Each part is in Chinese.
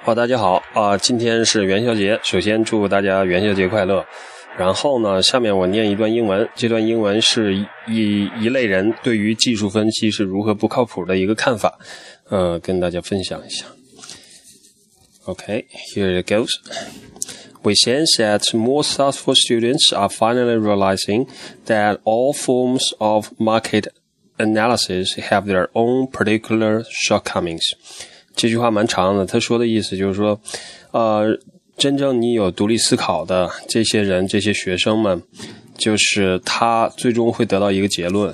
好，大家好啊、今天是元宵节，首先祝大家元宵节快乐。然后呢，下面我念一段英文，这段英文是一一类人对于技术分析是如何不靠谱的一个看法，呃，跟大家分享一下。Okay, here it goes. We sense that more thoughtful students are finally realizing that all forms of market analysis have their own particular shortcomings. 这句话蛮长的，他说的意思就是说，呃，真正你有独立思考的这些人，这些学生们，就是他最终会得到一个结论。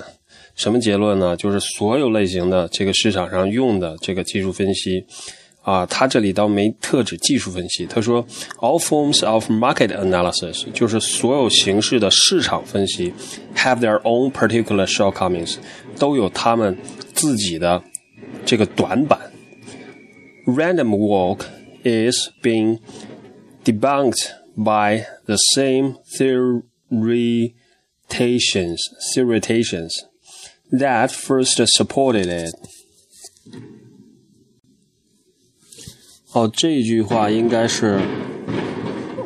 什么结论呢？就是所有类型的这个市场上用的这个技术分析。啊，他这里倒没特指技术分析，他说 all forms of market analysis 就是所有形式的市场分析 have their own particular shortcomings，都有他们自己的这个短板。Random walk is being debunked by the same theorization theorization that first supported it。哦，这句话应该是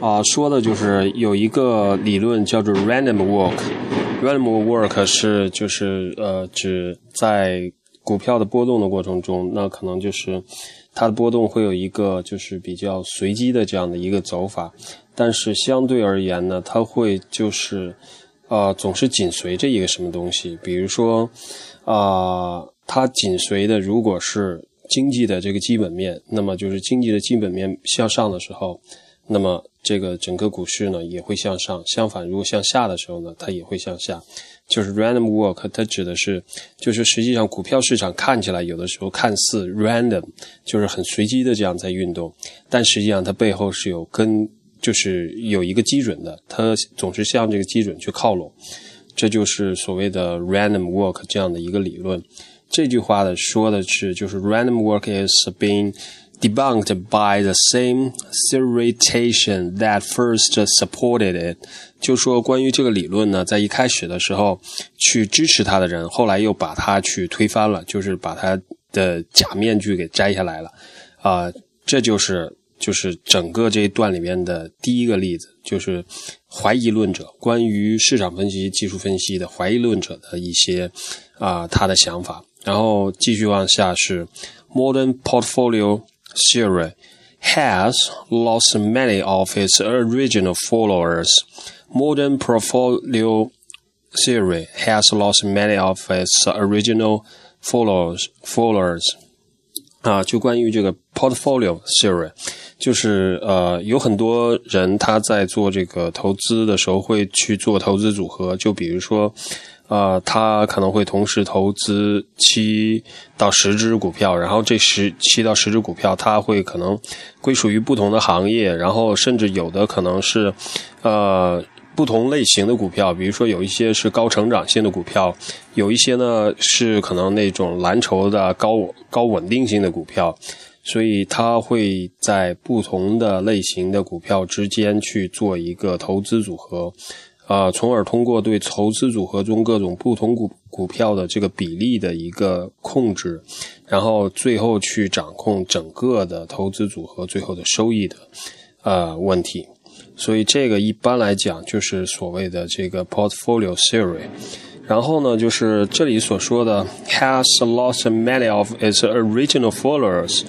啊，说的就是有一个理论叫做 random walk。random walk 是就是呃指在股票的波动的过程中，那可能就是 它的波动会有一个就是比较随机的这样的一个走法，但是相对而言呢，它会就是呃总是紧随着一个什么东西，比如说啊、它紧随的如果是经济的这个基本面，那么就是经济的基本面向上的时候，那么这个整个股市呢也会向上；相反，如果向下的时候呢，它也会向下。就是 random walk，它指的是，就是实际上股票市场看起来有的时候看似 random，就是很随机的这样在运动，但实际上它背后是有跟，就是有一个基准的，它总是向这个基准去靠拢。这就是所谓的 random walk 这样的一个理论。这句话的说的是，就是 random walk is being debunked by the same theorization that first supported it。就说关于这个理论呢，在一开始的时候去支持它的人，后来又把它去推翻了，就是把他的假面具给摘下来了。啊、这就是就是整个这一段里面的第一个例子，就是怀疑论者关于市场分析、技术分析的怀疑论者的一些啊、他的想法。然后继续往下是 modern portfolio theory has lost many of its original followers. Modern portfolio theory has lost many of its original followers. Followers. 啊，就关于这个 portfolio theory， 就是呃，有很多人他在做这个投资的时候会去做投资组合，就比如说，呃，他可能会同时投资七到十只股票，然后这十七到十只股票，它会可能归属于不同的行业，然后甚至有的可能是，呃。不同类型的股票，比如说有一些是高成长性的股票，有一些呢是可能那种蓝筹的高高稳定性的股票，所以它会在不同的类型的股票之间去做一个投资组合，啊、从而通过对投资组合中各种不同股股票的这个比例的一个控制，然后最后去掌控整个的投资组合最后的收益的呃问题。所以这个一般来讲就是所谓的这个 portfolio theory。然后呢，就是这里所说的 has lost many of its original followers，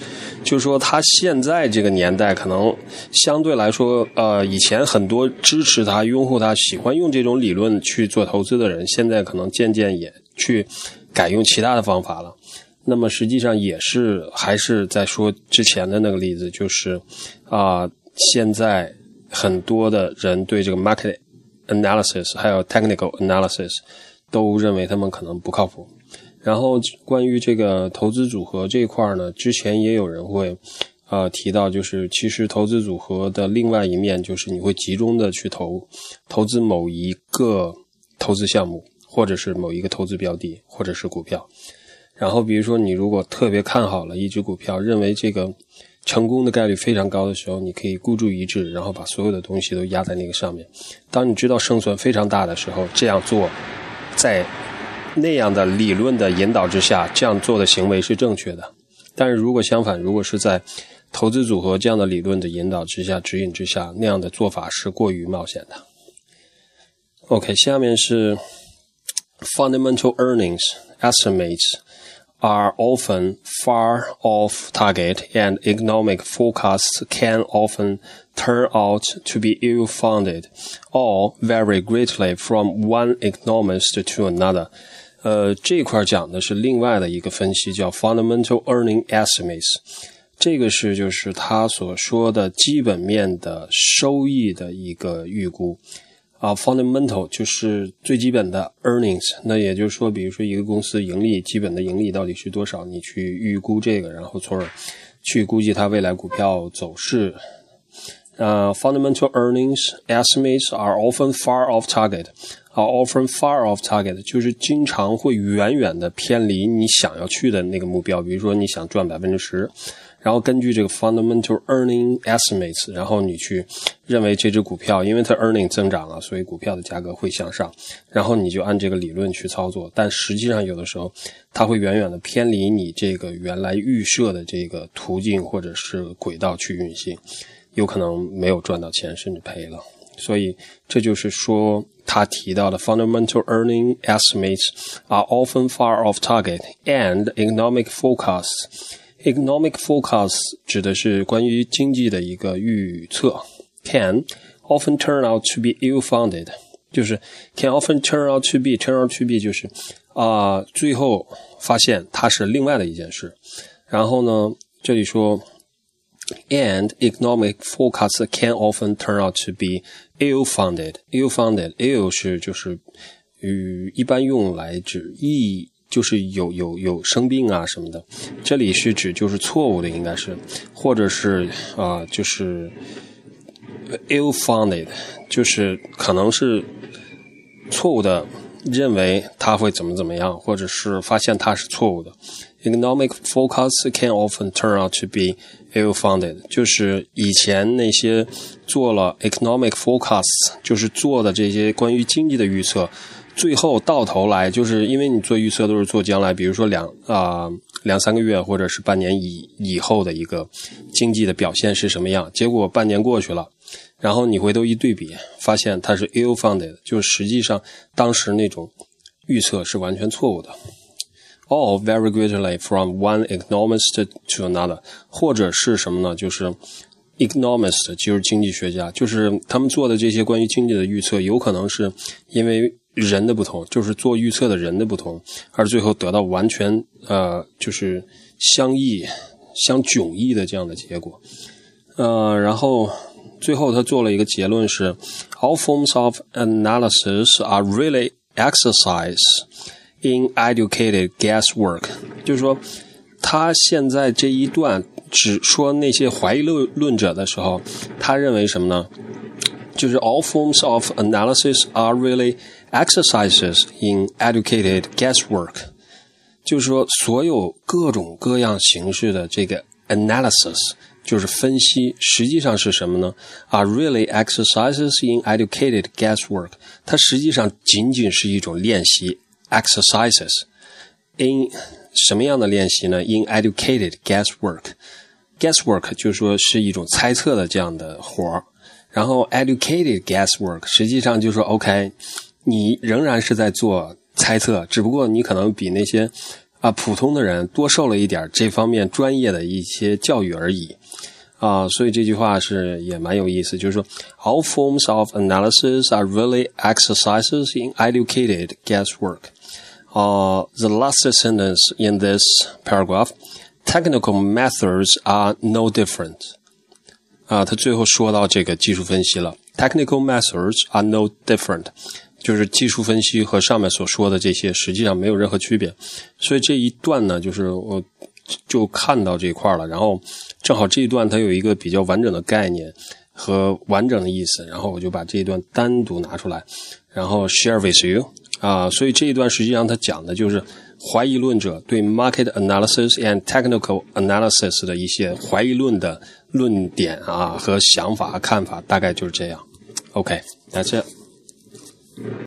就是说他现在这个年代可能相对来说，呃，以前很多支持他、拥护他、喜欢用这种理论去做投资的人，现在可能渐渐也去改用其他的方法了。那么实际上也是还是在说之前的那个例子，就是啊、现在。很多的人对这个 market analysis 还有 technical analysis 都认为他们可能不靠谱。然后关于这个投资组合这一块呢，之前也有人会呃提到，就是其实投资组合的另外一面就是你会集中的去投投资某一个投资项目，或者是某一个投资标的，或者是股票。然后比如说你如果特别看好了一只股票，认为这个成功的概率非常高的时候，你可以孤注一掷，然后把所有的东西都压在那个上面。当你知道胜算非常大的时候，这样做，在那样的理论的引导之下，这样做的行为是正确的。但是如果相反，如果是在投资组合这样的理论的引导之下、指引之下，那样的做法是过于冒险的。OK，下面是 fundamental earnings estimates are often far off target and economic forecasts can often turn out to be ill-founded or vary greatly from one economist to another. 呃，这块讲的是另外的一个分析，叫 fundamental earning estimates。这个是就是他所说的基本面的收益的一个预估 啊，fundamental 就是最基本的 earnings。那也就是说，比如说一个公司盈利基本的盈利到底是多少，你去预估这个，然后从而去估计它未来股票走势。呃，fundamental earnings estimates are often far off target。are often far off target，就是经常会远远的偏离你想要去的那个目标。比如说你想赚百分之十，然后根据这个 fundamental earning estimates，然后你去认为这只股票因为它 earning 增长了，所以股票的价格会向上，然后你就按这个理论去操作。但实际上有的时候它会远远的偏离你这个原来预设的这个途径或者是轨道去运行，有可能没有赚到钱，甚至赔了。所以这就是说。他提到的 fundamental earning estimates are often far off target and economic forecasts. Economic forecast 指的是关于经济的一个预测，can often turn out to be ill-founded，就是 can often turn out to be turn out to be 就是啊、最后发现它是另外的一件事。然后呢，这里说 and economic forecasts can often turn out to be ill-founded. ill-founded ill 是就是与一般用来指意就是有有有生病啊什么的，这里是指就是错误的应该是，或者是啊、就是 ill-founded 就是可能是错误的认为它会怎么怎么样，或者是发现它是错误的。Economic forecasts can often turn out to be ill-founded，就是以前那些做了 economic forecasts，就是做的这些关于经济的预测，最后到头来就是因为你做预测都是做将来，比如说两啊、两三个月或者是半年以以后的一个经济的表现是什么样，结果半年过去了。然后你回头一对比，发现它是 ill-founded，就是实际上当时那种预测是完全错误的。All very greatly from one economist to another，或者是什么呢？就是 economist，就是经济学家，就是他们做的这些关于经济的预测，有可能是因为人的不同，就是做预测的人的不同，而最后得到完全呃就是相异、相迥异的这样的结果。呃，然后。最后，他做了一个结论是：All forms of analysis are really exercise in educated guesswork。就是说，他现在这一段只说那些怀疑论论者的时候，他认为什么呢？就是 All forms of analysis are really exercises in educated guesswork。就是说，所有各种各样形式的这个 analysis。就是分析，实际上是什么呢？Are really exercises in educated guesswork。它实际上仅仅是一种练习，exercises in 什么样的练习呢？In educated guesswork。guesswork 就是说是一种猜测的这样的活儿， 然后 educated guesswork 实际上就是说 OK，你仍然是在做猜测，只不过你可能比那些啊普通的人多受了一点这方面专业的一些教育而已。啊，所以这句话是也蛮有意思，就是说，all forms of analysis are really exercises in educated guesswork. Uh, the last sentence in this paragraph, technical methods are no different. 啊，他最后说到这个技术分析了，technical methods are no different，就是技术分析和上面所说的这些实际上没有任何区别。所以这一段呢，就是我就看到这一块了，然后。正好这一段它有一个比较完整的概念和完整的意思，然后我就把这一段单独拿出来，然后 share with you 啊，所以这一段实际上他讲的就是怀疑论者对 market analysis and technical analysis 的一些怀疑论的论点啊和想法看法，大概就是这样。OK，那这。